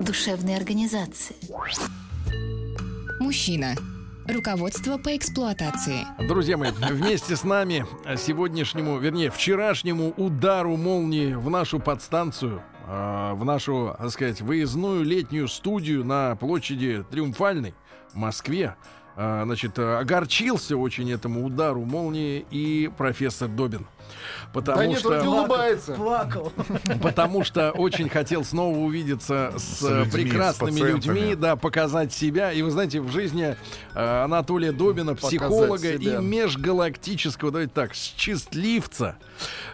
душевной организации. Мужчина. Руководство по эксплуатации. Друзья мои, вместе с нами сегодняшнему, вернее, вчерашнему удару молнии в нашу подстанцию, э, в нашу, так сказать, выездную летнюю студию на площади Триумфальной в Москве, э, значит, огорчился очень этому удару молнии и профессор Добин. Потому да нет, что... улыбается. Плакал. Потому что очень хотел снова увидеться с, С людьми, прекрасными с людьми, да, показать себя. И вы знаете, в жизни э, Анатолия Добина, психолога и межгалактического, давайте так, счастливца.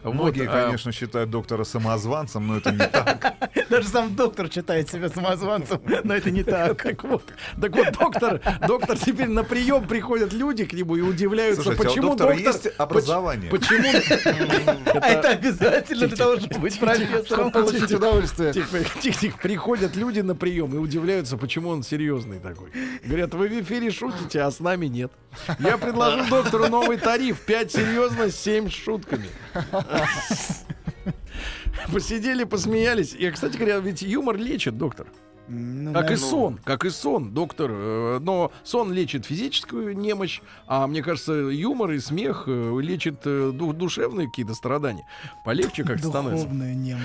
Многие, Вот, а, конечно, считают доктора самозванцем, но это не так. Даже сам доктор считает себя самозванцем, но это не так. Так вот, так вот, доктор, доктор теперь на прием приходят люди к нему и удивляются, Слушайте, а у почему доктора доктор, есть образование? поч- почему А это обязательно для того, чтобы быть профессором. Получить удовольствие. Тихо, тихо, тихо. Приходят люди на прием и удивляются, почему он серьезный такой. Говорят, вы в эфире шутите, а с нами нет. Я предложу доктору новый тариф. 5 серьезно, 7 с шутками. Посидели, посмеялись. И, кстати говоря, ведь юмор лечит, доктор. Ну, Как и да. сон, как и сон, доктор. Э, Но сон лечит физическую немощь, а мне кажется, юмор и смех э, лечит э, ду- душевные какие-то страдания. Полегче как-то становится. Духовная немощь.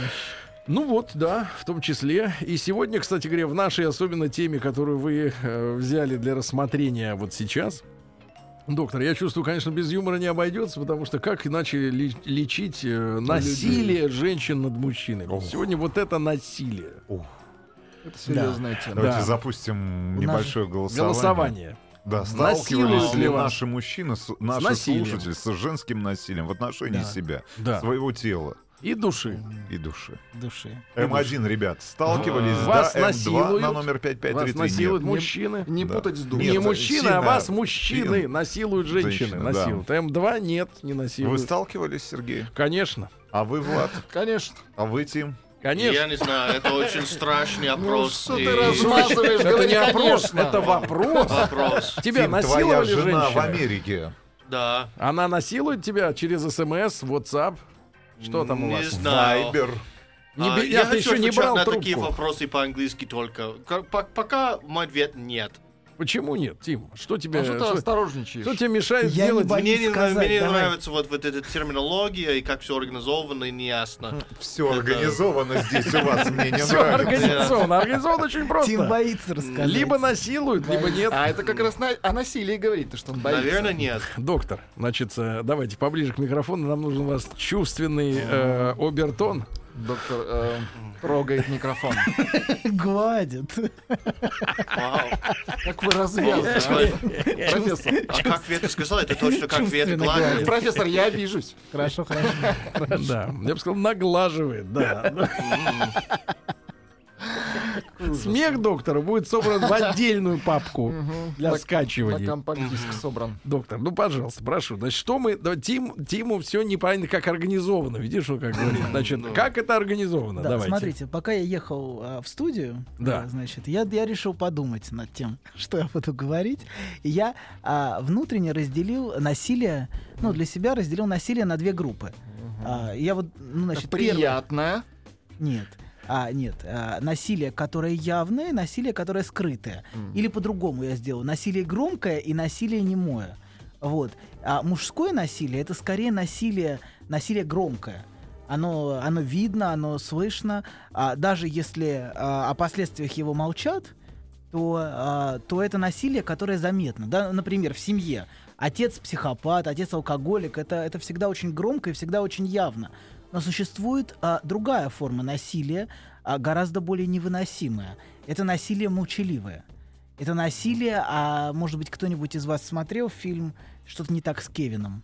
Ну вот, да, в том числе. И сегодня, кстати говоря, в нашей особенно теме, которую вы э, взяли для рассмотрения вот сейчас, доктор, я чувствую, конечно, без юмора не обойдется, потому что как иначе лечить э, насилие женщин над мужчинами? Ох. Сегодня вот это насилие. Это серьезная тема. Давайте Да. запустим небольшое голосование. Голосование. Да, Насилуют сталкивались ли вас? наши мужчины, с- наши насилием? слушатели с женским насилием в отношении Да. себя, Да. своего тела И души. и души? Души. М1, ребят, сталкивались, Вас да, М2 насилуют? на номер Вас 5533 насилуют нет. мужчины. Не Да. путать с Не душой. Нет, мужчины, сильно а вас мужчины сильно. насилуют женщины. Женщины, да. насилуют. М2 нет, не Вы насилуют. сталкивались, Сергей? Конечно. А вы, Влад? Конечно. А вы, Тим? Конечно. Я не знаю, это очень страшный Ну опрос. что и ты размазываешь? Это не опрос, это вопрос. Вопрос. Тебя Тим, твоя насиловали жена в? Америке. Да. Она насилует тебя через СМС, WhatsApp? Что там у Не вас? знаю. Вайбер. Не А, я я хочу еще не брал на трубку. такие вопросы по-английски только. Пока мой ответ нет. Почему нет, Тим? Что тебе, А что ты что, осторожничаешь? что тебе мешает Я боюсь. Мне, не, сказать, мне не давай. нравится вот, вот эта терминология и как все организовано и неясно. Все организовано здесь у вас, мне не Все нравится. организовано. Организовано очень Тим просто. боится рассказать. Либо насилуют, либо нет. А это как раз о насилии говорит, что он боится. Наверное, нет. Доктор, значит, э, давайте поближе к микрофону. Нам нужен у вас чувственный э, обертон. Доктор э, трогает микрофон. Гладит. Вау. Как вы развязаны. Профессор. А как Света сказал, это точно как Чувственно гладит. Профессор, я обижусь. Хорошо, хорошо. Да, я бы сказал, наглаживает, да. Смех доктора будет собран в отдельную папку для скачивания. компакт-диск собран. Доктор, ну пожалуйста, прошу. Значит, что мы. Тим, Тиму все непонятно, как организовано. Видишь, что как говорит. Значит, как это организовано? Да, Давайте. смотрите, пока я ехал а, в студию, Да. а, значит, я, я решил подумать над тем, что я буду говорить. И я а, внутренне разделил насилие, ну, для себя разделил насилие на две группы. А, я вот, ну, значит, первое- Приятное. Нет. А, нет, а, насилие, которое явное, насилие, которое скрытое. Или по-другому я сделаю. Насилие громкое и насилие немое. Вот. А мужское насилие это скорее насилие, насилие громкое. Оно, оно видно, оно слышно. А даже если а, о последствиях его молчат, то, а, то это насилие, которое заметно. Да? Например, в семье отец психопат, отец алкоголик, это, это всегда очень громко и всегда очень явно. Но существует а, другая форма насилия, а, гораздо более невыносимая. Это насилие молчаливое. Это насилие, а может быть кто-нибудь из вас смотрел фильм «Что-то не так с Кевином»?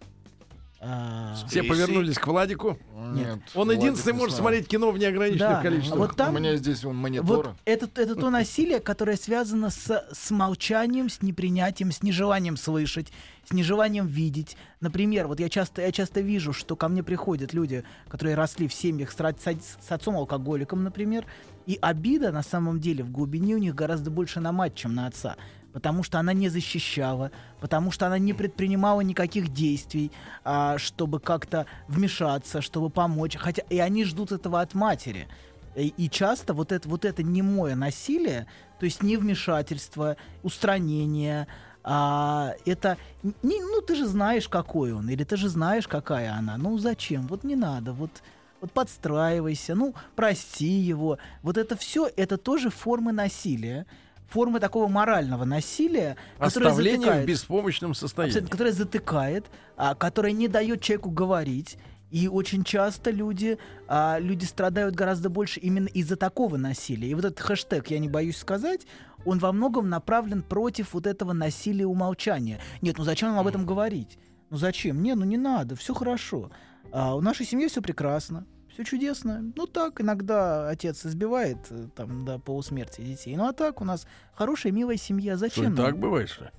А, Все повернулись к Владику. Нет. Он Владик единственный может знаю. смотреть кино в неограниченных Да, количествах. вот там- У меня здесь вон Вот мониторы. это, это то насилие, которое связано с, с молчанием, с непринятием, с нежеланием слышать, с нежеланием видеть. Например, вот я часто, я часто вижу, что ко мне приходят люди, которые росли в семьях с, с с отцом-алкоголиком, например, и обида на самом деле в глубине у них гораздо больше на мать, чем на отца. Потому что она не защищала, потому что она не предпринимала никаких действий, а, чтобы как-то вмешаться, чтобы помочь. Хотя и они ждут этого от матери. И, и часто вот это, вот это немое насилие, то есть невмешательство, устранение, а, это не, ну ты же знаешь, какой он, или ты же знаешь, какая она. Ну зачем? Вот не надо, вот, вот подстраивайся, ну прости его. Вот это все, это тоже формы насилия, формы такого морального насилия, которое Оставление в затыкает. беспомощном состоянии. Которая затыкает, а, которая не дает человеку говорить. И очень часто люди, а, люди страдают гораздо больше именно из-за такого насилия. И вот этот хэштег, я не боюсь сказать, он во многом направлен против вот этого насилия умолчания. Нет, ну зачем нам об этом говорить? Ну зачем? Не, ну не надо, все хорошо. А, у нашей семьи все прекрасно, все чудесно. Ну так, иногда отец избивает э, там до полусмерти детей. Ну а так у нас хорошая, милая семья. Что, Зачем? нам? так бывает, что ли?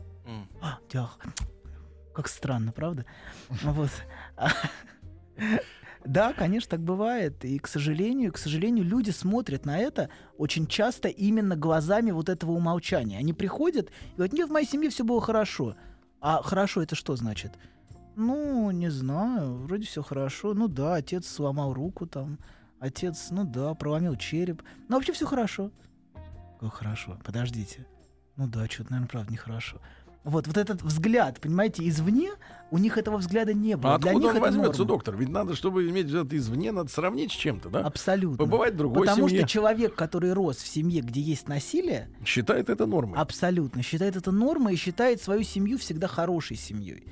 А, дях. Как странно, правда? Вот. Да, конечно, так бывает. И, к сожалению, к сожалению, люди смотрят на это очень часто именно глазами вот этого умолчания. Они приходят и говорят, нет, в моей семье все было хорошо. А хорошо это что значит? Ну, не знаю, вроде все хорошо. Ну да, отец сломал руку там. Отец, ну да, проломил череп. Но вообще все хорошо. Как хорошо? Подождите. Ну да, что-то, наверное, правда нехорошо. Вот, вот этот взгляд, понимаете, извне, у них этого взгляда не было. А Для откуда них он возьмется, норма. доктор? Ведь надо, чтобы иметь взгляд извне, надо сравнить с чем-то, да? Абсолютно. Побывать в другой Потому семье. что человек, который рос в семье, где есть насилие, Считает это нормой. абсолютно считает это нормой и считает свою семью всегда хорошей семьей.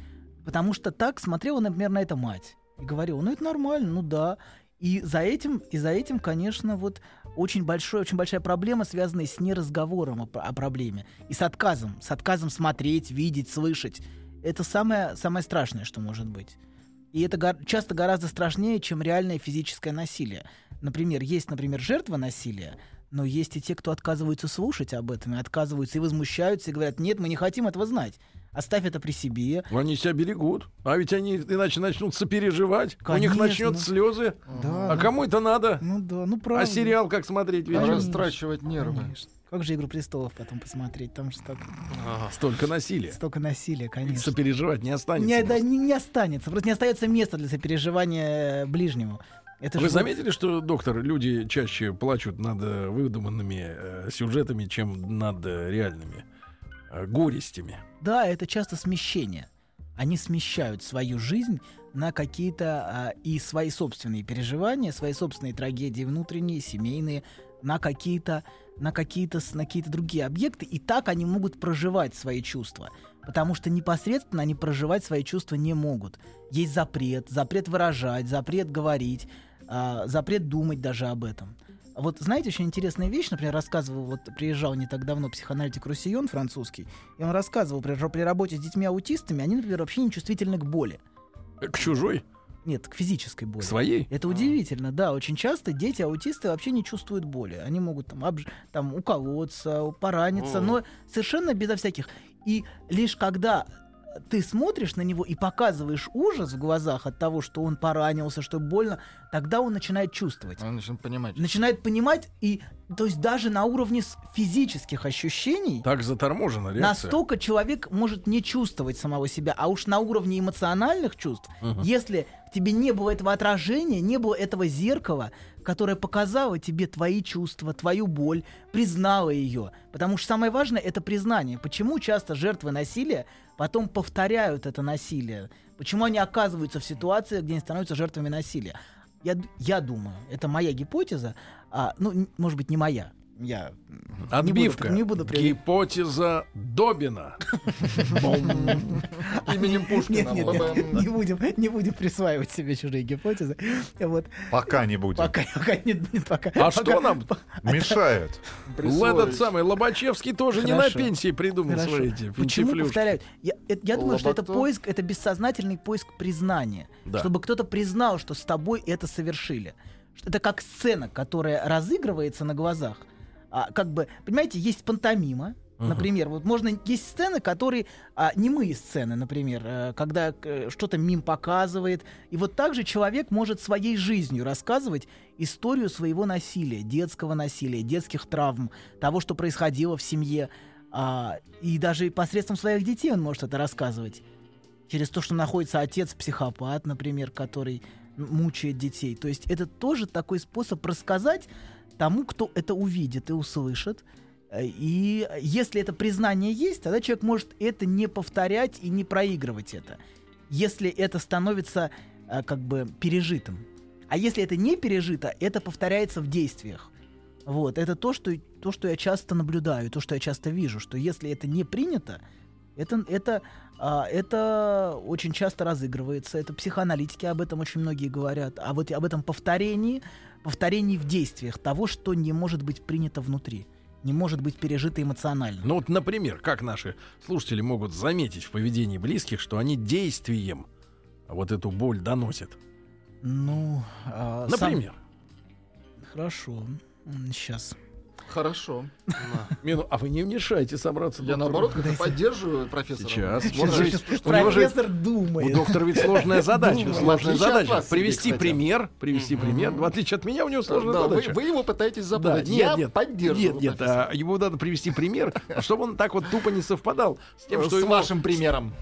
Потому что так смотрела, например, на это мать. И говорила, ну это нормально, ну да. И за этим, и за этим, конечно, вот очень, большой, очень большая проблема, связанная с неразговором о, о проблеме. И с отказом. С отказом смотреть, видеть, слышать. Это самое, самое страшное, что может быть. И это гор- часто гораздо страшнее, чем реальное физическое насилие. Например, есть, например, жертва насилия, но есть и те, кто отказываются слушать об этом, и отказываются и возмущаются, и говорят, нет, мы не хотим этого знать. Оставь это при себе. Они себя берегут. А ведь они иначе начнут сопереживать. У них Конечно. начнет слезы. Да, А ну- кому это надо? Ну да, ну правда. А сериал как смотреть? Ведь Конечно. Растрачивать нервы. Конечно. Как же «Игру престолов» потом посмотреть? Там же так, Столько насилия. столько насилия, конечно. Сопереживать не останется. Не, да, не, не останется. Просто не остается места для сопереживания ближнему. Это Вы заметили, что, доктор, люди чаще плачут над э, выдуманными э, сюжетами, чем над э, реальными э, горестями? Да, это часто смещение. Они смещают свою жизнь на какие-то а, и свои собственные переживания, свои собственные трагедии внутренние, семейные, на какие-то на какие-то на какие-то другие объекты, и так они могут проживать свои чувства, потому что непосредственно они проживать свои чувства не могут. Есть запрет, запрет выражать, запрет говорить, а, запрет думать даже об этом. Вот знаете, очень интересная вещь, например, рассказывал, вот приезжал не так давно психоаналитик Руссион французский, и он рассказывал, при, при работе с детьми-аутистами, они, например, вообще не чувствительны к боли. Э, К чужой? Нет, к физической боли. К своей? Это удивительно, да. Очень часто дети-аутисты вообще не чувствуют боли. Они могут там, обж- там уколоться, пораниться, О. но совершенно безо всяких. И лишь когда ты смотришь на него и показываешь ужас в глазах от того, что он поранился, что больно, тогда он начинает чувствовать. Он начинает понимать. Начинает понимать, и то есть даже на уровне физических ощущений Так заторможена реакция. настолько человек может не чувствовать самого себя, а уж на уровне эмоциональных чувств, если в тебе не было этого отражения, не было этого зеркала, которое показало тебе твои чувства, твою боль, признало ее. Потому что самое важное это признание. Почему часто жертвы насилия потом повторяют это насилие? Почему они оказываются в ситуации, где они становятся жертвами насилия? Я, я думаю, это моя гипотеза, а, ну, может быть, не моя, я Отбивка. Не буду, не буду Гипотеза Добина. Именем Пушкина. Нет, нет, нет, не будем, не будем присваивать себе чужие гипотезы. Вот. Пока не будем. Пока, пока нет, нет, пока. А пока- что нам? Мешает. Этот самый Лобачевский тоже не на Хорошо. пенсии придумал Хорошо. свои эти Почему финтифлюшки. повторяю? Я, я думаю, что это поиск, это бессознательный поиск признания. Да. Чтобы кто-то признал, что с тобой это совершили. Что Это как сцена, которая разыгрывается на глазах. А, как бы, понимаете, есть пантомима. Например, вот можно есть сцены, которые а, немые сцены, например, э, когда э, что-то мим показывает, и вот также человек может своей жизнью рассказывать историю своего насилия, детского насилия, детских травм, того, что происходило в семье, а, и даже посредством своих детей он может это рассказывать. Через то, что находится отец-психопат, например, который мучает детей. То есть это тоже такой способ рассказать тому, кто это увидит и услышит. Э, И если это признание есть, тогда человек может это не повторять и не проигрывать это. Если это становится э, как бы пережитым. А если это не пережито, это повторяется в действиях. Вот, это то что, то, что я часто наблюдаю, то, что я часто вижу, что если это не принято, это, это, а, это очень часто разыгрывается. Это психоаналитики об этом очень многие говорят. А вот об этом повторении, повторении в действиях того, что не может быть принято внутри, не может быть пережито эмоционально. Ну вот, например, как наши слушатели могут заметить в поведении близких, что они действием вот эту боль доносят. Ну, сам- Например. Хорошо. Сейчас. Хорошо. Мину, а вы не мешайте собраться. Я наоборот как-то поддерживаю профессора. Сейчас. У Профессор У думает. доктора ведь сложная задача. Сложная задача. Привести пример. Привести пример. В отличие от меня, у него сложная задача. вы его пытаетесь запутать. нет, Я нет, поддерживаю. нет, нет, профессора. а, ему надо привести пример, чтобы он так вот тупо не совпадал с тем, что С вашим примером.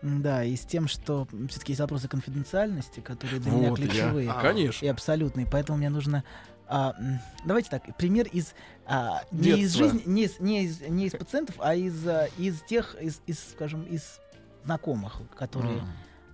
Да, и с тем, что все-таки есть вопросы конфиденциальности, которые для меня Вот, я- ключевые. Конечно. И абсолютные. Поэтому мне нужно. А, давайте так, пример из а, не из жизни, не из, не из, не из пациентов, а из, а, из тех, из, из, скажем, из знакомых, которые,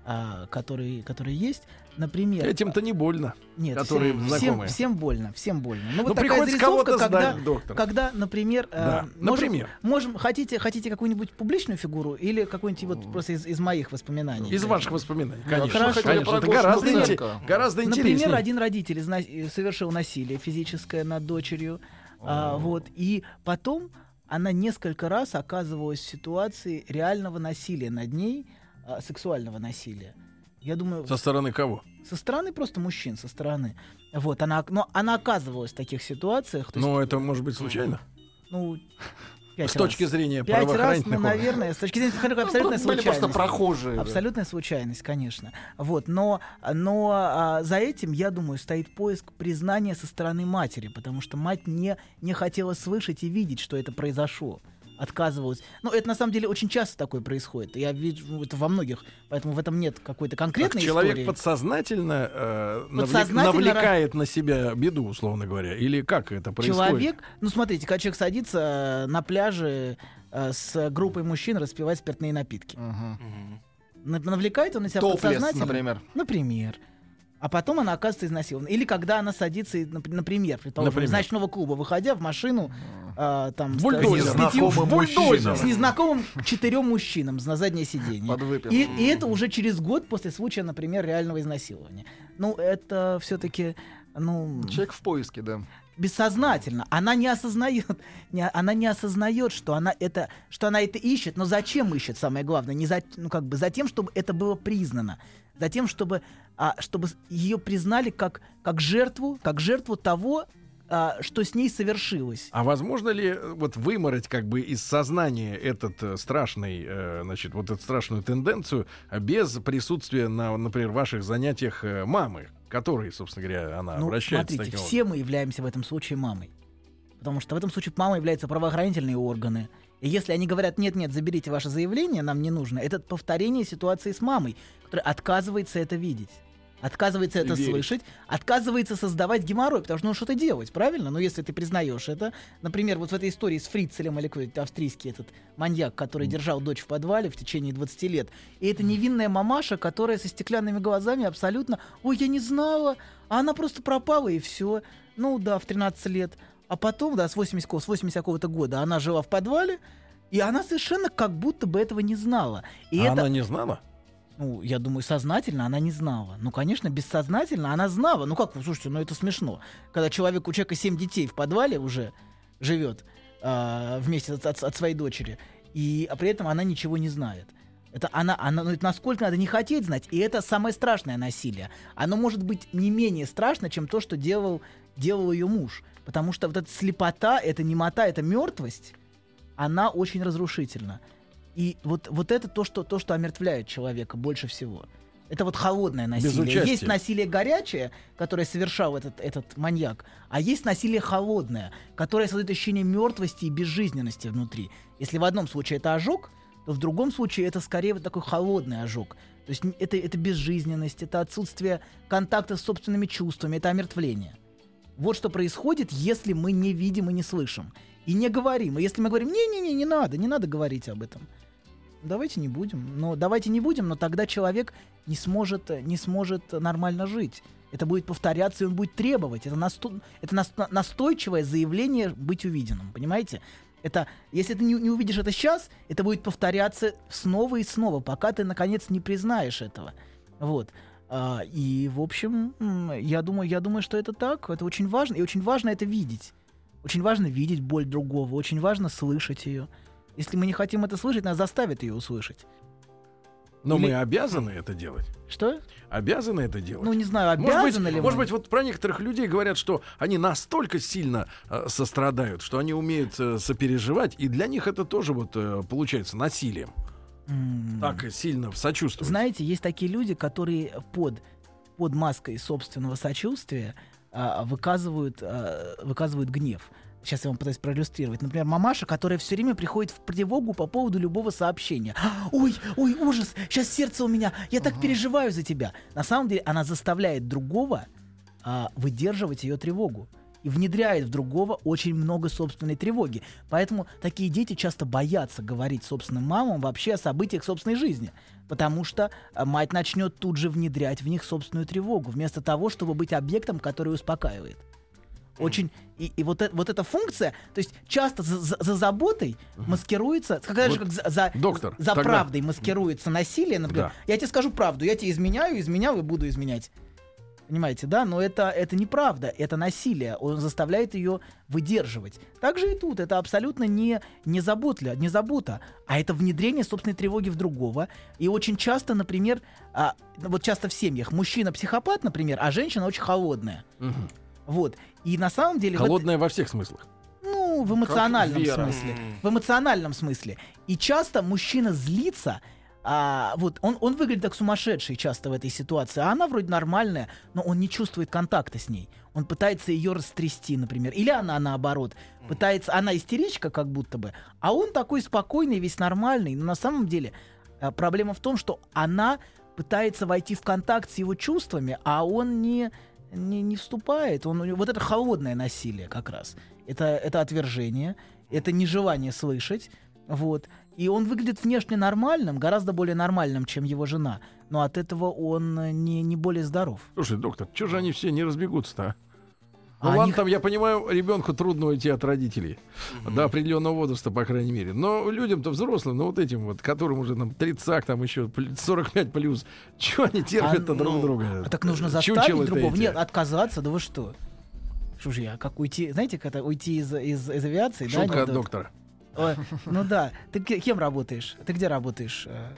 а, которые, которые есть. Например, Этим-то не больно. нет, которые всем, знакомые. всем, всем больно, всем больно. Ну, Ну, вот такая приходится зарисовка, кого-то когда, сдать, доктор. когда, например, э, Да, можем, например. можем, хотите, хотите какую-нибудь публичную фигуру или какую-нибудь вот просто из, из моих воспоминаний? Из ваших воспоминаний, конечно. Хорошо. конечно. Это гораздо, Луценко. инте- гораздо Например, интереснее. один родитель изна- э, совершил насилие физическое над дочерью, а, вот, и потом она несколько раз оказывалась в ситуации реального насилия над ней, а, сексуального насилия. Я думаю, Со стороны кого? со стороны просто мужчин, со стороны. Вот, она, но она оказывалась в таких ситуациях. Ну, это может быть случайно. ну, пять С раз. точки зрения Пять раз, ну, наверное, с точки зрения абсолютная Были просто случайность. прохожие. да. Абсолютная случайность, конечно. Вот, но, но а, за этим, я думаю, стоит поиск признания со стороны матери, потому что мать не, не хотела слышать и видеть, что это произошло. Отказывалась. Ну, это на самом деле очень часто такое происходит. Я вижу ну, это во многих, поэтому в этом нет какой-то Как конкретной человек истории. подсознательно, э, Подсознательно навлекает на себя беду, условно говоря, или как это происходит? Человек, ну смотрите, когда человек садится э, на пляже э, с группой мужчин распивать спиртные напитки. На- Навлекает он на себя Топлес, подсознательно. например. Например. А потом она оказывается изнасилована. Или когда она садится, например, предположим, Например. из ночного клуба, выходя в машину, а, там, Бульдозер. с, с пятью- Незнакомым бульдозер, с незнакомым четырем мужчинам на заднее сиденье. И, и это уже через год после случая, например, реального изнасилования. Ну, это все-таки, ну, Человек в поиске, да. бессознательно. Она не осознает, не- она не осознает, что она это, что она это ищет. Но зачем ищет? Самое главное, не за, ну как бы за тем, чтобы это было признано, за тем, чтобы, а, чтобы ее признали как как жертву, как жертву того, а, что с ней совершилось. А возможно ли э, вот вымороть как бы из сознания этот э, страшный, э, значит, вот эту страшную тенденцию э, без присутствия на, например, ваших занятиях э, мамы, которой, собственно говоря, она Ну, обращается смотрите, таким все мы являемся в этом случае мамой. Потому что в этом случае мама является правоохранительные органы. И если они говорят, нет-нет, заберите ваше заявление, нам не нужно, это повторение ситуации с мамой, отказывается это видеть. Отказывается это Верить. слышать, отказывается создавать геморрой, потому что ну что-то делать, правильно? Но если ты признаешь это, например, вот в этой истории с Фрицелем, или какой-то австрийский этот маньяк, который держал дочь в подвале в течение 20 лет, и это невинная мамаша, которая со стеклянными глазами абсолютно, ой, я не знала, а она просто пропала и все. Ну да, в 13 лет. А потом, да, с 80, с 80 какого-то года она жила в подвале, и она совершенно как будто бы этого не знала. И А это, она не знала? Ну, я думаю, сознательно она не знала. Ну, конечно, бессознательно она знала. Ну как, слушайте, ну это смешно. Когда человек, у человека 7 детей в подвале уже живет а, вместе от, от- от своей дочери, и а при этом она ничего не знает. Это она, она, ну, это насколько надо не хотеть знать, и это самое страшное насилие. Оно может быть не менее страшно, чем то, что делал, делал ее муж. Потому что вот эта слепота, эта немота, эта мертвость, она очень разрушительна. И вот, вот это то что, то, что омертвляет человека больше всего. Это вот холодное насилие. Есть насилие горячее, которое совершал этот, этот маньяк, а есть насилие холодное, которое создает ощущение мертвости и безжизненности внутри. Если в одном случае это ожог, то в другом случае это скорее вот такой холодный ожог. То есть это, это безжизненность, это отсутствие контакта с собственными чувствами, это омертвление. Вот что происходит, если мы не видим и не слышим. И не говорим. И если мы говорим, не-не-не, не надо, не надо говорить об этом. Давайте не будем. Но давайте не будем, но тогда человек не сможет, э, не сможет нормально жить. Это будет повторяться, и он будет требовать. Это, насто- это нас- настойчивое заявление быть увиденным. Понимаете? Это, если ты не, не увидишь это сейчас, это будет повторяться снова и снова, пока ты наконец не признаешь этого. Вот. А, и, в общем, я думаю, я думаю, что это так. Это очень важно. И очень важно это видеть. Очень важно видеть боль другого. Очень важно слышать ее. Если мы не хотим это слышать, нас заставят ее услышать. Но Или- мы обязаны это делать. Что? Обязаны это делать. Ну, не знаю, Может обязаны быть, ли может мы? быть, вот про некоторых людей говорят, что они настолько сильно э, сострадают, что они умеют э, сопереживать, и для них это тоже вот э, получается насилием. М. Так сильно сочувствовать. Знаете, есть такие люди, которые под, под маской собственного сочувствия а, выказывают, а, выказывают гнев. Сейчас я вам пытаюсь проиллюстрировать. Например, мамаша, которая все время приходит в тревогу по поводу любого сообщения. Ой, ой, ужас, сейчас сердце у меня, я так переживаю за тебя. На самом деле она заставляет другого а, выдерживать ее тревогу и внедряет в другого очень много собственной тревоги. Поэтому такие дети часто боятся говорить собственным мамам вообще о событиях собственной жизни, потому что а, мать начнет тут же внедрять в них собственную тревогу, вместо того, чтобы быть объектом, который успокаивает. Очень и, и вот, э- вот эта функция, то есть часто за, за- за заботой маскируется, как, Вот, как за, за, доктор, за тогда- правдой маскируется насилие, например. Да. Я тебе скажу правду, я тебе изменяю, изменял и буду изменять. Понимаете, да? Но это, это неправда, это насилие. Он заставляет ее выдерживать. Так же и тут. Это абсолютно не, не, заботля, не забота, а это внедрение собственной тревоги в другого. И очень часто, например, а, вот часто в семьях мужчина психопат, например, а женщина очень холодная. Мгм. Вот. И на самом деле... в это- Холодная во всех смыслах. ну, в эмоциональном смысле. В эмоциональном смысле. И часто мужчина злится. А, вот он, он выглядит как сумасшедший часто в этой ситуации, а она вроде нормальная, но он не чувствует контакта с ней. Он пытается ее растрясти, например. Или она наоборот. Пытается, она истеричка как будто бы, а он такой спокойный, весь нормальный. Но на самом деле а, проблема в том, что она пытается войти в контакт с его чувствами, а он не, не, не вступает. Он, вот это холодное насилие как раз. Это, это отвержение, это нежелание слышать. Вот. И он выглядит внешне нормальным, гораздо более нормальным, чем его жена. Но от этого он э, не, не более здоров. Слушай, доктор, что же они все не разбегутся-то? А? А Ну ладно, они- там, я понимаю, ребенку трудно уйти от родителей. До определенного возраста, по крайней мере. Но людям-то взрослым, ну вот этим вот, которым уже там 30, там еще пл- 45 плюс, что они терпят-то А, друг ну, друга? А так нужно Чучело заставить это другого. Нет, отказаться, да вы что? Что же я, как уйти, знаете, как это уйти из, из, из авиации, да? Шутка от анекдот? доктора. Ой, ну да. Ты ке- кем работаешь? Ты где работаешь? Э,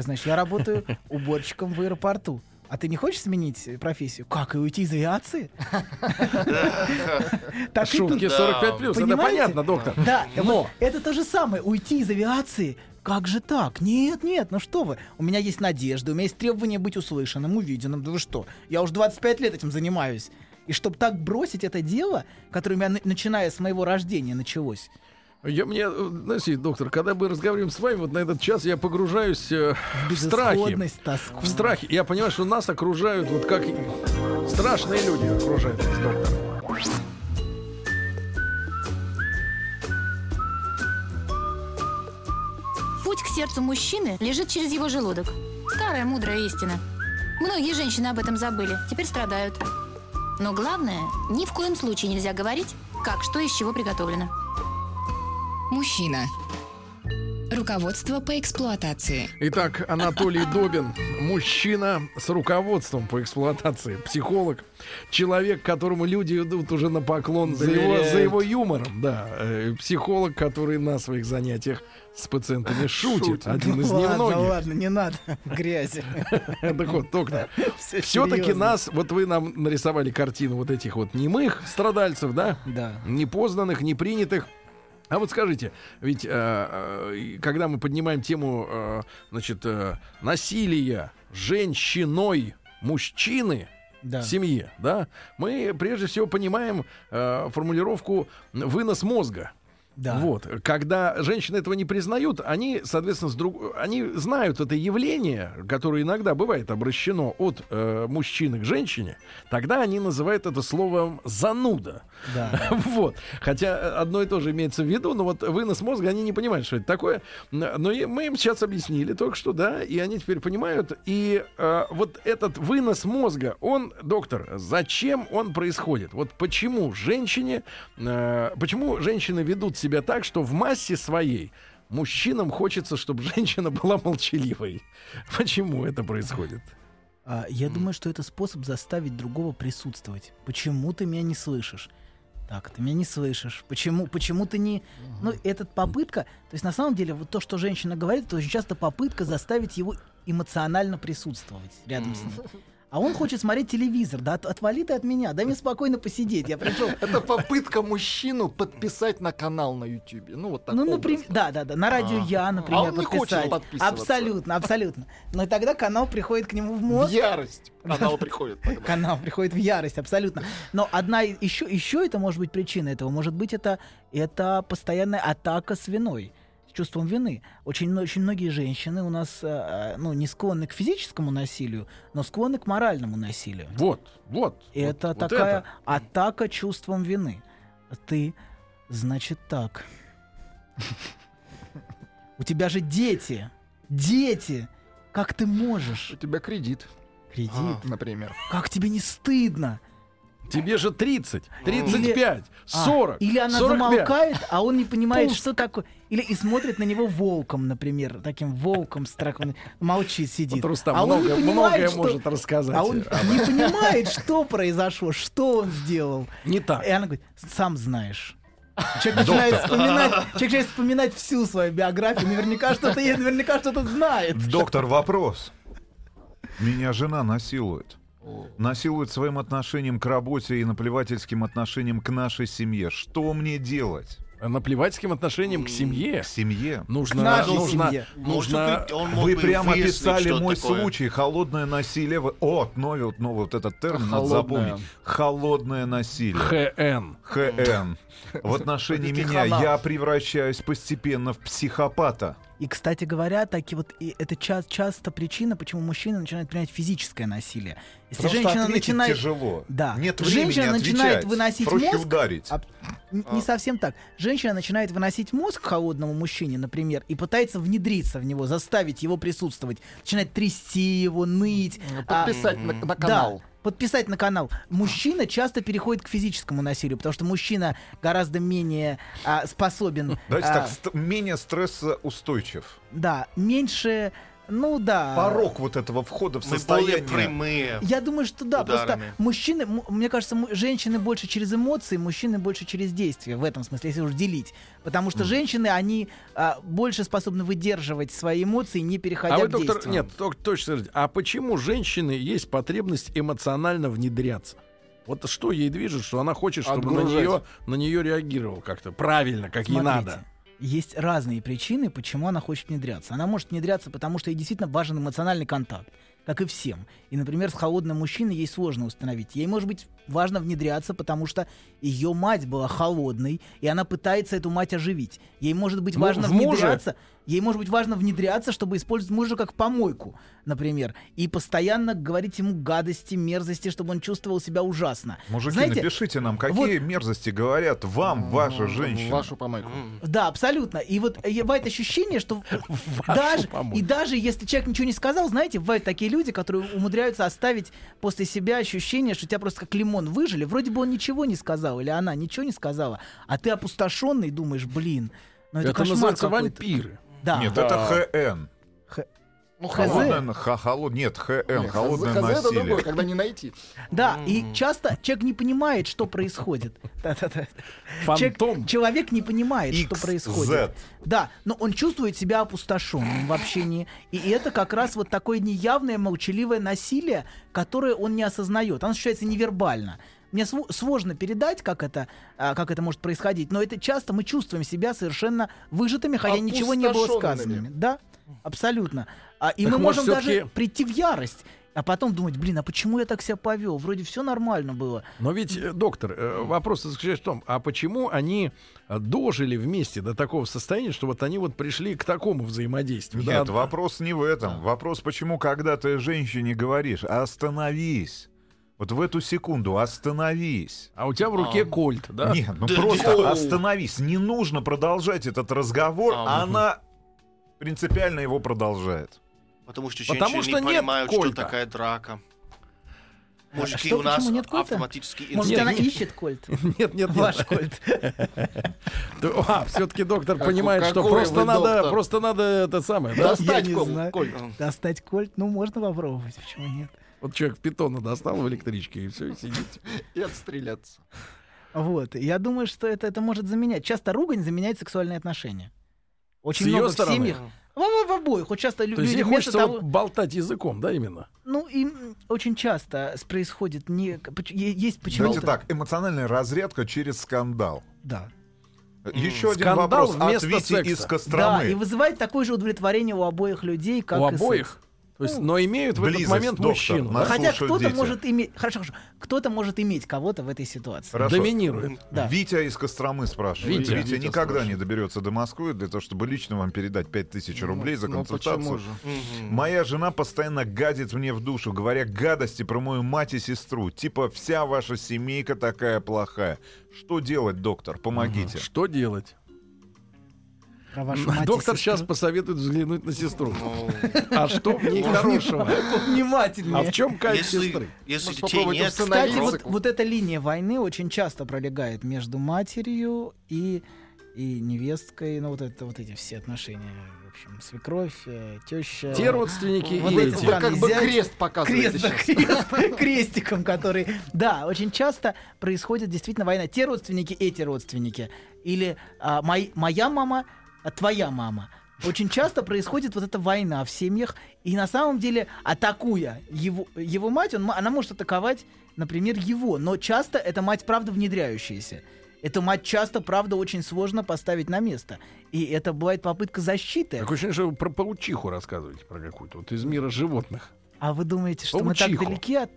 Значит, я работаю уборщиком в аэропорту. А ты не хочешь сменить профессию? Как, и уйти из авиации? Шутки 45 плюс, это понятно, доктор. Да, Но- это то же самое. Уйти из авиации. Как же так? Нет, нет, ну что вы. У меня есть надежда, у меня есть требование быть услышанным, увиденным. Да вы что? Я уже 25 лет этим занимаюсь. И чтобы так бросить это дело, которое у меня, на- начиная с моего рождения, началось. Я, мне, э, знаете, доктор, когда мы разговариваем с вами, вот на этот час я погружаюсь э, в страхи. Тоску. В страхе. Я понимаю, что нас окружают, вот как страшные люди окружают нас, доктор. Путь к сердцу мужчины лежит через его желудок. Старая мудрая истина. Многие женщины об этом забыли, теперь страдают. Но главное, ни в коем случае нельзя говорить, Как, что из чего приготовлено? Мужчина. Руководство по эксплуатации. Итак, Анатолий Добин, мужчина с руководством по эксплуатации, психолог, человек, которому люди идут уже на поклон за его, за его юмором, да, э, психолог, который на своих занятиях с пациентами шутит, один из Ну ладно, немногих. ладно, не надо грязи. Так вот, доктор, все-таки нас, вот вы нам нарисовали картину вот этих вот немых страдальцев, да, Да. непознанных, непринятых. А вот скажите, ведь э, э, когда мы поднимаем тему, э, значит, насилия женщиной мужчины Да. в семье, да, мы прежде всего понимаем э, формулировку вынос мозга. Да. Вот, когда женщины этого не признают, они, соответственно, с друг... они знают это явление, которое иногда бывает обращено от э, мужчины к женщине, тогда они называют это словом зануда. Да. Вот. Хотя одно и то же имеется в виду, но вот вынос мозга, они не понимают, что это такое. Но и мы им сейчас объяснили только что, да, и они теперь понимают. И э, вот этот вынос мозга, он, доктор, зачем он происходит? Вот почему женщине, э, почему женщины ведут себя так, что в массе своей мужчинам хочется, чтобы женщина была молчаливой? Почему это происходит? А, я думаю, что это способ заставить другого присутствовать. Почему ты меня не слышишь? Так, ты меня не слышишь. Почему, почему ты не... Ну, это попытка... То есть, на самом деле, вот то, что женщина говорит, это очень часто попытка заставить его эмоционально присутствовать рядом с ней. А он хочет смотреть телевизор. Да, от- отвали ты от меня, дай мне спокойно посидеть. Я пришел... Это попытка мужчину подписать на канал на Ютубе. Ну, вот так. Ну, например, да, да, да, на радио Я, например, А он не хочет подписываться. Абсолютно, абсолютно. Но и тогда канал приходит к нему в В мозг. ярость. Канал приходит. тогда. Канал приходит в ярость, абсолютно. Но одна еще, еще это может быть причина этого. Может быть, это, это постоянная атака с виной, с чувством вины. Очень, очень многие женщины у нас э, э, ну, не склонны к физическому насилию, но склонны к моральному насилию. Вот, вот. И вот- это вот такая это. атака чувством вины. Ты, значит, так. У тебя же дети. Дети. Как ты можешь? У тебя кредит, Кредит. например. Как тебе не стыдно? Тебе же 30, 35, А, 40, Или она 45. замолкает, а он не понимает, что такое. Или и смотрит на него волком, например, таким волком страхом. Молчит, сидит. Вот Рустам а он не много- понимает, многое что- может рассказать. А он не понимает, что произошло, что он сделал. Не так. И она говорит, сам знаешь. Человек начинает вспоминать, человек начинает вспоминать всю свою биографию, наверняка что-то есть, наверняка что-то знает. Доктор, вопрос. Меня жена насилует. Насилует своим отношением к работе и наплевательским отношением к нашей семье. Что мне делать? Наплевательским отношением к семье К семье? нужно, нашей нужно, семье. Может нужно мог Вы прямо описали мой такое. случай. Холодное насилие. Вы- О, новый, вот, новый вот этот термин надо запомнить. Холодное насилие. ХН. ХН. В отношении меня я превращаюсь постепенно в психопата. И, кстати говоря, таки вот и это ча- часто причина, почему мужчина начинает принимать физическое насилие. Если Потому женщина начинает тяжело. Да. Нет времени Женщина начинает отвечать. выносить Проще мозг. ударить. а, не совсем так. Женщина начинает выносить мозг холодному мужчине, например, и пытается внедриться в него, заставить его присутствовать. Начинает трясти его, ныть. а, Подписать на, на да, канал. Подписать на канал. Мужчина часто переходит к физическому насилию, потому что мужчина гораздо менее а, способен. Давайте а, так, ст- менее стрессоустойчив. Да, меньше. Ну да. Порог вот этого входа в Мы более состояние... прямые. Я думаю, что да, Ударами. просто мужчины, мне кажется, женщины больше через эмоции, мужчины больше через действия в этом смысле, если уж делить. Потому что женщины, они а, больше способны выдерживать свои эмоции, не переходя А вы, к доктор, действиям. нет, только точно а почему женщины есть потребность эмоционально внедряться? Вот что ей движет, что она хочет, чтобы на Отгружать. нее, на нее реагировал как-то правильно, как ей Смотрите, надо. Есть разные причины, почему она хочет внедряться. Она может внедряться, потому что ей действительно важен эмоциональный контакт, как и всем. И, например, с холодным мужчиной ей сложно установить. Ей может быть важно внедряться, потому что ее мать была холодной, и она пытается эту мать оживить. Ей может быть Ну, важно муже? внедряться. Ей, может быть, важно внедряться, чтобы использовать мужа как помойку, например, и постоянно говорить ему гадости, мерзости, чтобы он чувствовал себя ужасно. Мужики, Знаете, напишите нам, какие мерзости говорят вам ваша женщина. Вашу помойку. Да, абсолютно. И вот э, бывает ощущение, что даже, и даже если человек ничего не сказал, знаете, бывают такие люди, которые умудряются оставить после себя ощущение, что тебя просто как лимон выжили. Вроде бы он ничего не сказал, или она ничего не сказала, а ты опустошенный думаешь, блин, ну это, Это кошмар называется какой-то. вампиры. Да. Нет, это ХН. Ну, Хз. Холодное, ха- холод- нет, ХН, Нет, холодное хз- хз это другое, насилие. когда не найти. Да, и часто человек не понимает, что происходит. Фантом. человек не понимает, что происходит. Да, но он чувствует себя опустошенным в общении. И это как раз вот такое неявное, молчаливое насилие, которое он не осознает. Оно ощущается невербально. Мне сложно передать, как это, а, как это может происходить, но это часто мы чувствуем себя совершенно выжатыми, хотя ничего не было сказано. Да, абсолютно. А, и Так мы может, можем даже прийти в ярость, а потом думать, блин, а почему я так себя повел? Вроде все нормально было. Но ведь, э, доктор, э, вопрос заключается в том, а почему они э, дожили вместе до такого состояния, что вот они вот пришли к такому взаимодействию? Нет, да? вопрос не в этом. Вопрос, почему, когда ты женщине говоришь, остановись. Вот в эту секунду остановись. А у тебя в руке кольт, да? Нет, ну Да, просто да. остановись. Не нужно продолжать этот разговор, А, а она принципиально его продолжает. Потому что Потому женщины что не нет понимают, что кольта. такая драка. Мужики что, у нас почему нет кольта? автоматически Может, Нет, она нет. ищет кольт? Нет, нет. Ваш кольт. А, все-таки доктор понимает, что просто надо, просто надо это самое? Достать кольт. Достать кольт? Ну, можно попробовать, почему нет? Вот человек питона достал в электричке и все, и сидит. И отстреляться. Вот. Я думаю, что это, это может заменять. Часто ругань заменяет сексуальные отношения. Очень много в стороны? семьях. В, в- в обоих. Вот часто То есть люди ей вместо хочется того... вот болтать языком, да, именно? Ну, им очень часто происходит не... Есть почему-то... Давайте так, эмоциональная разрядка через скандал. Да. Еще один Скандал вопрос от Вити секса. из Да, и Костромы. вызывает такое же удовлетворение у обоих людей, как У и секс. То есть, но имеют в этот момент доктор, мужчину. да? Хотя кто-то дети. может иметь... Хорошо, хорошо. Кто-то может иметь кого-то в этой ситуации. Хорошо. Доминирует. Да. Витя из Костромы спрашивает. Витя. Витя, Витя никогда спрашивает. не доберется до Москвы для того, чтобы лично вам передать 5000 рублей за Ну, консультацию. почему же? Моя жена постоянно гадит мне в душу, говоря гадости про мою мать и сестру. Типа вся ваша семейка такая плохая. Что делать, доктор? Помогите. Что делать? Про вашу мать и Доктор сейчас посоветует взглянуть на сестру. Ну, А что в ней хорошего? Внимательнее. А в чем кайф сестры? Кстати, вот, эта линия войны очень часто пролегает между матерью и, и невесткой. Ну, вот это вот эти все отношения. В общем, свекровь, э, теща. Те родственники Вот и эти. Вы как бы крест показываете Крест, крест, крестиком, который... Да, очень часто происходит действительно война. Те родственники, эти родственники. Или а, мой- моя мама, а твоя мама. Очень часто происходит вот эта война в семьях, и на самом деле, атакуя его, его мать, он, она может атаковать, например, его, но часто эта мать, правда, внедряющаяся. Эту мать часто, правда, очень сложно поставить на место. И это бывает попытка защиты. Такое ощущение, что вы про паучиху рассказываете, про какую-то, вот из мира животных. А вы думаете, что мы так Паучиху. далеки от,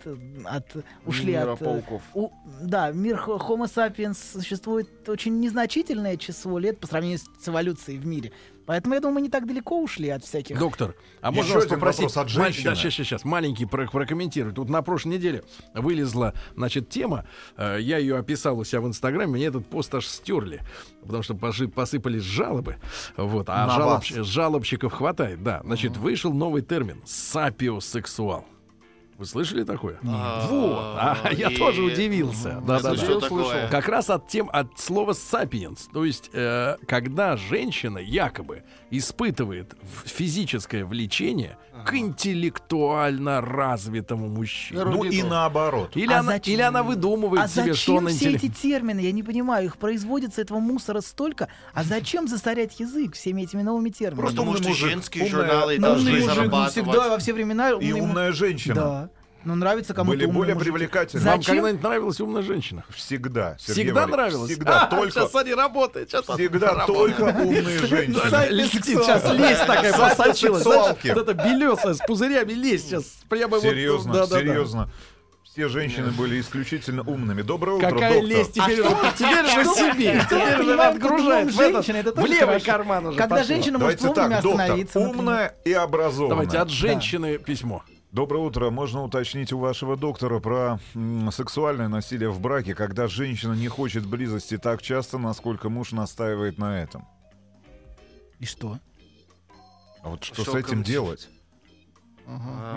от ушли Мира от э, пауков. у- да, мир Homo sapiens существует очень незначительное число лет по сравнению с эволюцией в мире. Поэтому я думаю, мы не так далеко ушли от всяких. Доктор, а можно вас один попросить... вопрос от женщины. Да, сейчас, сейчас, маленький про- прокомментировать. Тут на прошлой неделе вылезла, значит, тема. э, я ее описал у себя в Инстаграме, мне этот пост аж стерли. Потому что посыпались жалобы. Вот, а вас. жалобщиков хватает, да. Значит, вышел новый термин — сапиосексуал. Вы слышали такое? А, Вот. А, я и- тоже удивился. Да, да, да. Как раз от тем, от слова сапиенс. То есть, э, когда женщина якобы испытывает физическое влечение к интеллектуально развитому мужчине. Ну и наоборот. Или, А она, зачем? или она выдумывает а себе, зачем что он все интеллект. эти термины? Я не понимаю, их производится этого мусора столько. А зачем засорять язык всеми этими новыми терминами? Просто умный что мужик, женские умная- журналы Ну, должны мужик, ну, зарабатывать. всегда, во все времена. И умная женщина. Да. Ну, нравится кому-то Были более мужики. привлекательны. Вам Зачем? когда-нибудь нравилась умная женщина? Всегда. Сергей Всегда Валерьевич, нравилась? Всегда. А, Только, Сейчас они работают. Сейчас всегда только умные женщины. Сейчас лезть такая просочилась. Вот это белесая с пузырями лезть сейчас. Прямо вот- Серьезно, серьезно. Все женщины были исключительно умными. Доброе утро, Какая доктор. лесть теперь? А Теперь же себе. Теперь же отгружает в этот- это в тоже левый карман уже Когда пошло. женщина может Давайте вовремя так, доктор, остановиться. например. умная и образованная. Давайте от женщины письмо. Доброе утро. Можно уточнить у вашего доктора про сексуальное насилие в браке, когда женщина не хочет близости так часто, насколько муж настаивает на этом. И что? А вот что с Шоком. этим делать?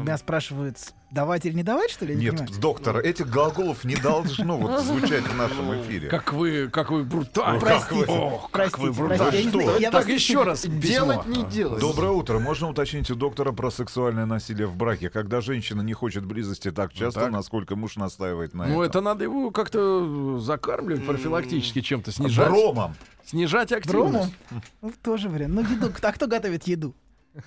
Меня спрашивают, давать или не давать, что ли? Я не Нет, понимаю. доктор, этих глаголов не должно вот звучать в нашем эфире. Как вы, как вы брутальны. Простите, Ох, как вы не брутальны. знаю, я Так вас- еще раз письмо. Делать не делать. Доброе утро. Можно уточнить у доктора про сексуальное насилие в браке, когда женщина не хочет близости так часто, так. насколько муж настаивает на Ну, этом? это надо его как-то закармливать профилактически чем-то, снижать. Бромом. Снижать активность. Бромом? Ну, тоже вариант. Ну, еду, а кто готовит еду?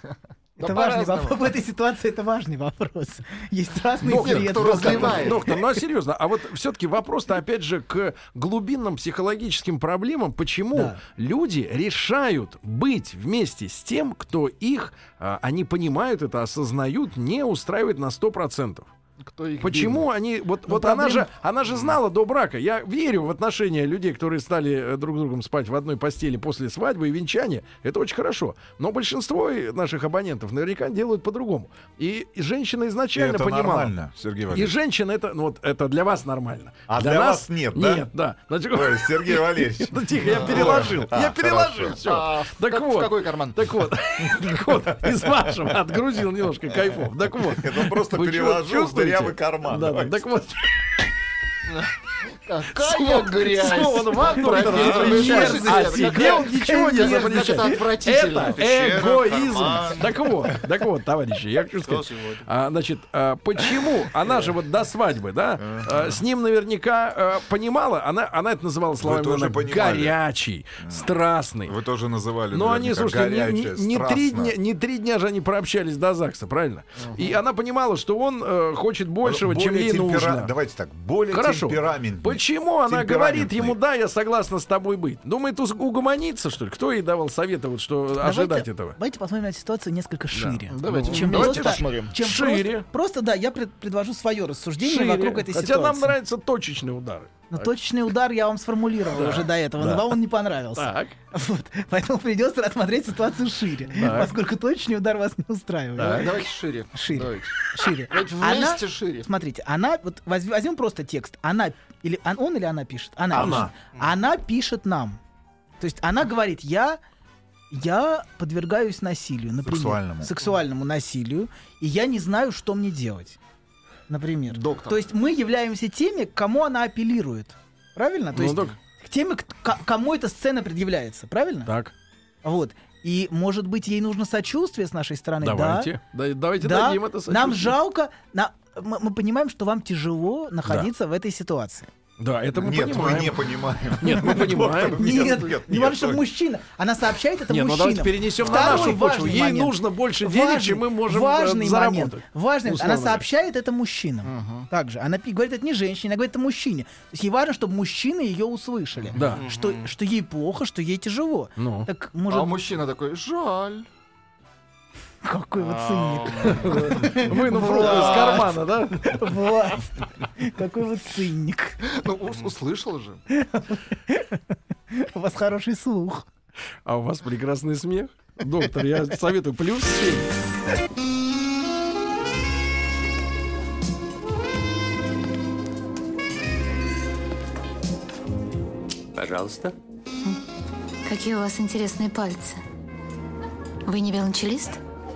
Да Это важный по-разному. вопрос. В этой ситуации это важный вопрос. Есть разные Доктор, средства. кто разливает? Доктор, ну а серьезно, а вот все-таки вопрос-то опять же к глубинным психологическим проблемам, почему Да. люди решают быть вместе с тем, кто их, а, они понимают это, осознают, не устраивает на 100%. Кто их Почему они вот Ну, вот она проблема- же она же знала до брака. Я верю в отношения людей, которые стали э, друг с другом спать в одной постели после свадьбы и венчания. Это очень хорошо. Но большинство и наших абонентов наверняка делают по-другому. И, и женщина И изначально это понимала. нормально, Сергей И Валерьевич. женщина это, ну вот это для вас нормально. А для вас нет, да? Нет, да. Значит, Ой, Сергей Валерьевич. ну тихо, я переложил. А, я переложил. Все. А, Так вот. какой карман? Так вот, так вот, из вашего отгрузил немножко кайфов. Так вот. Это просто переложил? Дырявый карман. Да, так вот. Какая грязь! Профессор, запрещает. мерзость, А он ничего не запрещает. Это отвратительно. Это эгоизм. Так вот, так вот, товарищи, я хочу Что сказать. А, значит, а, почему она же вот до свадьбы, да, а, с ним наверняка а, понимала, она, она это называла словами она горячий, страстный. Вы тоже называли Но они, слушайте, не, горячее, не- не три дня, не три дня же они прообщались до ЗАГСа, правильно? И она понимала, что он э, хочет большего, чем ей темпера- нужно. Давайте так, более Хорошо. темпераментный. Почему она говорит ему, да, я согласна с тобой быть? Думает, угомониться, что ли? Кто ей давал советы, вот, что Давайте- ожидать этого? Давайте посмотрим на ситуацию несколько шире. Давайте, Чем давайте просто- посмотрим. Чем Шире. Просто, просто, да, я пред- предложу свое рассуждение Шире. вокруг этой Хотя ситуации. нам нравятся точечные удары. Но точечный удар я вам сформулировал уже до этого, но вам он не понравился. Так. Вот. Поэтому придется рассмотреть ситуацию шире, Так. поскольку точечный удар вас не устраивает. Так. Давайте шире. Шире. Давайте. Шире. Давайте Она- вместе шире. Смотрите, она вот возь- возьмем просто текст. Она или он, он или она пишет. Она. Она. пишет. Она пишет нам. То есть она говорит, я я подвергаюсь насилию, например, Сексуальному. сексуальному насилию, и я не знаю, что мне делать, например. Доктор. То есть мы являемся теми, к кому она апеллирует, правильно? То Ну, есть док- к теми, к- к- кому эта сцена предъявляется, правильно? Так, Вот. И может быть ей нужно сочувствие с нашей стороны, да? давайте. Да, давайте Да, дадим это нам сочувствие. жалко, на- мы, мы понимаем, что вам тяжело находиться в этой ситуации. Да, это мы Нет, понимаем. мы не понимаем. Нет, мы понимаем. Нет, нет, не нет, важно, чтобы нет. мужчина. Она сообщает это Не, ну мужчинам. давайте перенесем на нашу почву. важный Ей нужно больше денег, Важный- чем мы можем э, важный заработать. момент. Важный. Она сообщает это мужчинам. Также. Она говорит это не женщине, она говорит это мужчине. То есть ей важно, чтобы мужчины ее услышали. Да. Что, что ей плохо, что ей тяжело. Ну. Так может, А мужчина такой, жаль. Какой вот циник. Вынув руку из кармана, да? Влад, какой вот циник. Ну, ус- услышал же. У вас хороший слух. А у вас прекрасный смех. Доктор, я советую плюс 7. Пожалуйста. Какие у вас интересные пальцы. Вы не велончелист?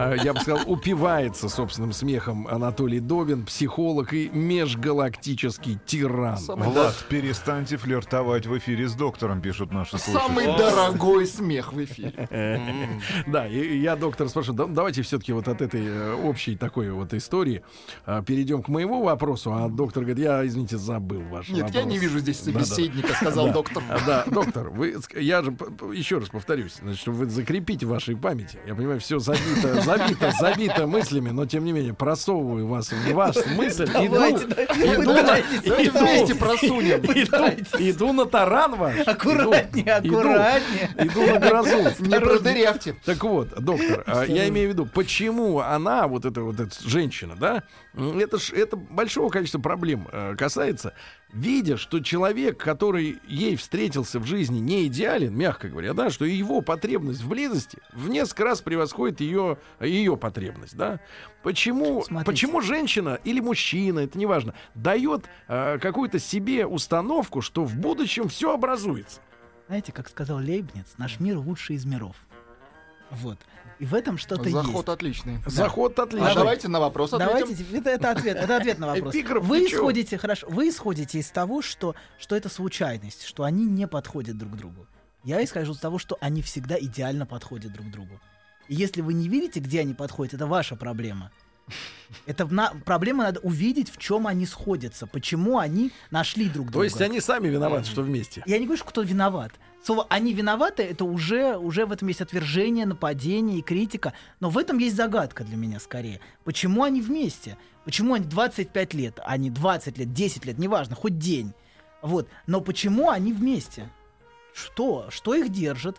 А, Я бы сказал, упивается собственным смехом Анатолий Добин, психолог и межгалактический тиран. Влад, перестаньте флиртовать в эфире с доктором, пишут наши Самый слушатели. дорогой смех в эфире. Да, и я, доктор, спрашиваю, да- давайте все-таки вот от этой э, общей такой вот истории а, перейдем к моему вопросу, а доктор говорит, я, извините, забыл ваш Нет, я вопрос». не вижу здесь собеседника, сказал доктор. А, Да, доктор, вы, я же еще раз повторюсь, значит, вы закрепите в вашей памяти. Я понимаю, все забито, забита, забита мыслями, но тем не менее просовываю вас в вашу мысль. Иду, Давайте, иду, Давайте иду, просунем. иду, иду на таран ваш. Аккуратнее, аккуратнее. Иду, иду на грозу. Не продырявьте. Так вот, доктор, а, я имею в виду, почему она, вот эта вот эта женщина, да, это ж это большого количества проблем э, касается, видя, что человек, который ей встретился в жизни, не идеален, мягко говоря, да, что его потребность в близости в несколько раз превосходит ее ее потребность, да. Почему Смотрите. почему женщина или мужчина, это неважно, дает э, какую-то себе установку, что в будущем все образуется? Знаете, как сказал Лейбниц, наш мир лучший из миров. Вот. И в этом что-то есть. Заход отличный. Заход отличный. А давайте на вопрос ответим. Давайте, это, это ответ, это ответ на вопрос. Эпиграф Вы исходите, хорошо, вы исходите из того, что, что это случайность, что они не подходят друг другу. Я исхожу из того, что они всегда идеально подходят друг другу. И если вы не видите, где они подходят, это ваша проблема. Это на- проблема надо увидеть, в чем они сходятся, почему они нашли друг друга. То есть они сами виноваты, что вместе. Я не говорю, что кто виноват. Слово «они виноваты» — это уже, уже в этом есть отвержение, нападение и критика. Но в этом есть загадка для меня скорее. Почему они вместе? Почему они 25 лет, а не 20 лет, 10 лет, неважно, хоть день. Вот. Но почему они вместе? Что? Что их держит?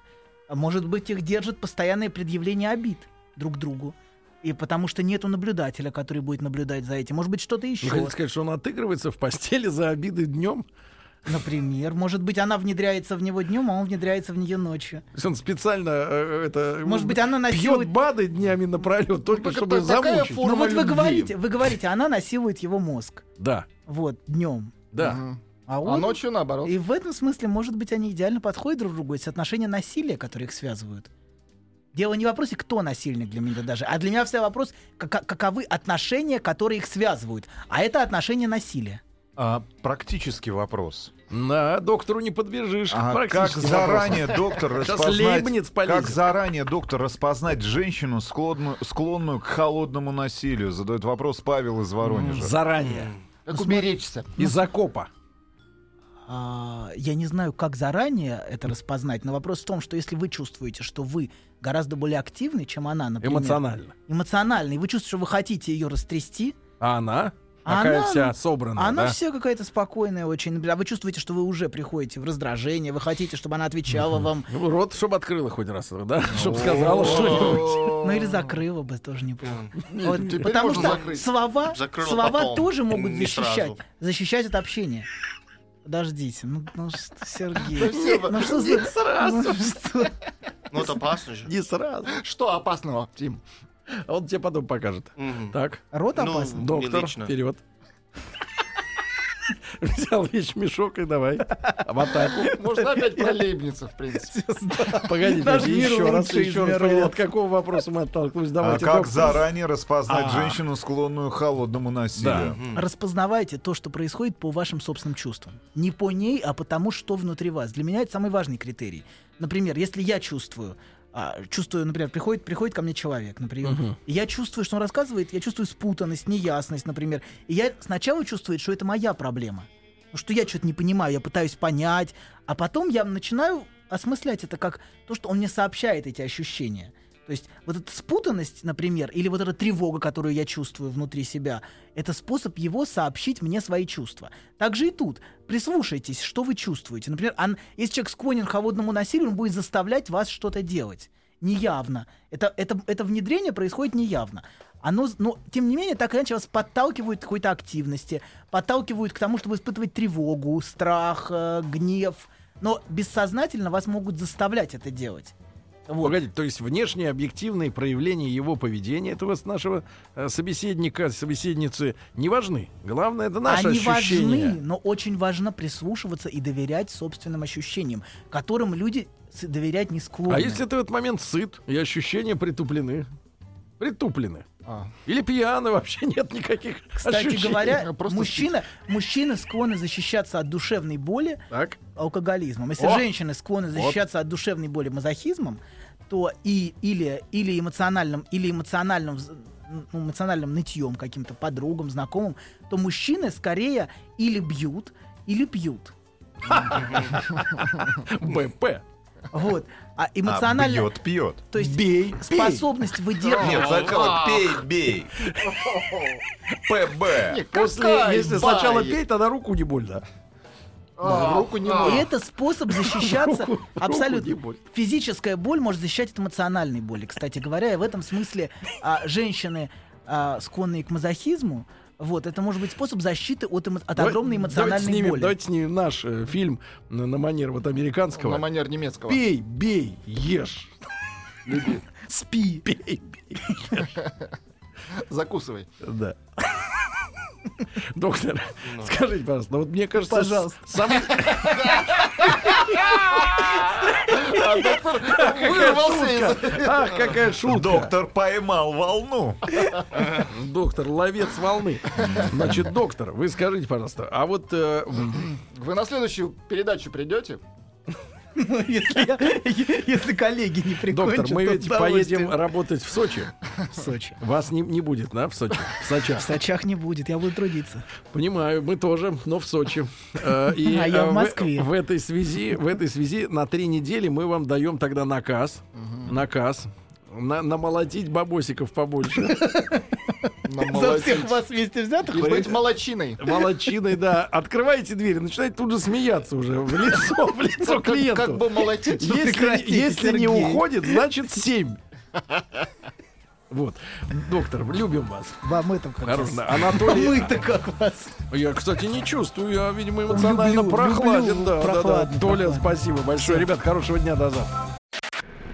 Может быть, их держит постоянное предъявление обид друг другу. И потому что нету наблюдателя, который будет наблюдать за этим. Может быть, что-то еще. Вы хотите сказать, что он отыгрывается в постели за обиды днем? Например, может быть, она внедряется в него днем, а он внедряется в нее ночью. То есть он специально э, это Может быть, она пьет насилует- БАДы днями напролет, только чтобы замучить. форма Ну вот вы любви. говорите, вы говорите, она насилует его мозг. Да, Вот, днем. да. А А он... ночью наоборот. И в этом смысле, может быть, они идеально подходят друг к другу. Это соотношение насилия, которые их связывают. Дело не в вопросе, кто насильник для меня даже, а для меня всегда вопрос, кака- каковы отношения, которые их связывают. А это отношения насилия. А, практический вопрос. На доктору не подбежишь. А как заранее доктор распознать, как заранее доктор распознать женщину склонную, склонную к холодному насилию? Задает вопрос Павел из Воронежа. Заранее. Как уберечься. Из окопа. А, я не знаю, как заранее это распознать, но вопрос в том, что если вы чувствуете, что вы гораздо более активны, чем она, например, Эмоционально. эмоциональный, вы чувствуете, что вы хотите ее растрясти, А она? Такая она- вся собранная, она да? все какая-то спокойная очень. А вы чувствуете, что вы уже приходите в раздражение, вы хотите, чтобы она отвечала вам, Ну, Рот, чтобы открыла хоть раз, да? Чтобы сказала что-нибудь. ну или закрыла бы, тоже неплохо. Вот, потому что закрыть. слова, слова тоже могут защищать, защищать от общения. Подождите, ну, ну что, Сергей, Спасибо. ну что за... Ну что? Ну, это опасно же. Не сразу. Что опасного, Тим? А Он тебе потом покажет. Так, Рот Ну, опасный. Не доктор, вперед. Взял вещь мешок и давай. В атаку. Можно опять про Лейбница, в принципе. Погодите, еще раз, еще раз. От какого вопроса мы оттолкнулись? А как заранее распознать А. женщину, склонную к холодному насилию? Распознавайте то, что происходит по вашим собственным чувствам. Не по ней, а по тому, что внутри вас. Для меня это самый важный критерий. Например, если я чувствую, а, чувствую, например, приходит, приходит ко мне человек, например, и я чувствую, что он рассказывает, я чувствую спутанность, неясность, например. И я сначала чувствую, что это моя проблема. Что я что-то не понимаю, я пытаюсь понять, а потом я начинаю осмыслять это как то, что он мне сообщает эти ощущения. То есть вот эта спутанность, например, или вот эта тревога, которую я чувствую внутри себя, это способ его сообщить мне свои чувства. Так же и тут. Прислушайтесь, что вы чувствуете. Например, он, если человек склонен к холодному насилию, он будет заставлять вас что-то делать. Неявно. Это, это, это внедрение происходит неявно. Оно, но, тем не менее, так или иначе вас подталкивают к какой-то активности, подталкивают к тому, чтобы испытывать тревогу, страх, э, гнев. Но бессознательно вас могут заставлять это делать. Вот. Погодите, то есть внешние объективные проявления его поведения этого нашего э, собеседника, собеседницы не важны. Главное это наши Они ощущения. важны, но очень важно прислушиваться и доверять собственным ощущениям, которым люди доверять не склонны. А если ты в этот момент сыт и ощущения притуплены? Притуплены. А. Или пьяны, вообще нет никаких Кстати ощущений. говоря, Просто мужчина, мужчины склонны защищаться от душевной боли Так. алкоголизмом. Если О! женщины склонны защищаться от душевной боли мазохизмом, то и или или эмоциональным или эмоциональным ну, эмоциональным нытьем каким-то подругам, знакомым, то мужчины скорее или бьют, или пьют. БП. Вот. А А, эмоционально... бьет, пьет. То есть Бей, способность выдерживать... Нет, сначала пей, бей. ПБ. После, если сначала пей, тогда руку не больно. А, руку не И могу. это способ защищаться Руку- руку не абсолютно. Физическая боль может защищать от эмоциональной боли, кстати говоря. И в этом смысле а, женщины, а, склонные к мазохизму, вот, это может быть способ защиты от, эмо- от Давай- огромной давайте эмоциональной снимем, боли. Давайте снимем наш э, фильм на, на манер вот американского. На манер немецкого. Пей, бей, ешь. Спи. Пей, бей. Закусывай. Да. Доктор, скажите, пожалуйста, ну вот мне кажется, Пожалуйста. с- самый- А доктор вырвался из... Ах, какая шутка. Доктор поймал волну. Доктор, ловец волны. Значит, доктор, вы скажите, пожалуйста, а вот э, Вы на следующую передачу придете? Если, я- если коллеги не прикончат, доктор, мы ведь поедем работать в Сочи. в Сочи. Вас не, не будет, да, в Сочи? В Сочах. В Сочах не будет, я буду трудиться. Понимаю, мы тоже, но в Сочи. Э, И А я э, в Москве. В этой связи, в этой связи на три недели мы вам даем тогда наказ, наказ на, намолотить бабосиков побольше. За всех вас вместе взятых? И быть молочиной. Молодчиной, да. Открывайте дверь, начинайте тут же смеяться уже в лицо, в лицо Как, клиенту. как бы молотить. Если, не уходит, значит 7. Вот. Доктор, любим вас. Вам это как Хорошо. раз. Анатолий. Мы-то как вас. Я, кстати, не чувствую. Я, видимо, эмоционально Люблю, прохладен. люблю. да, да, да. Прохладно, Толя, прохладно. спасибо большое. Ребят, хорошего дня до завтра.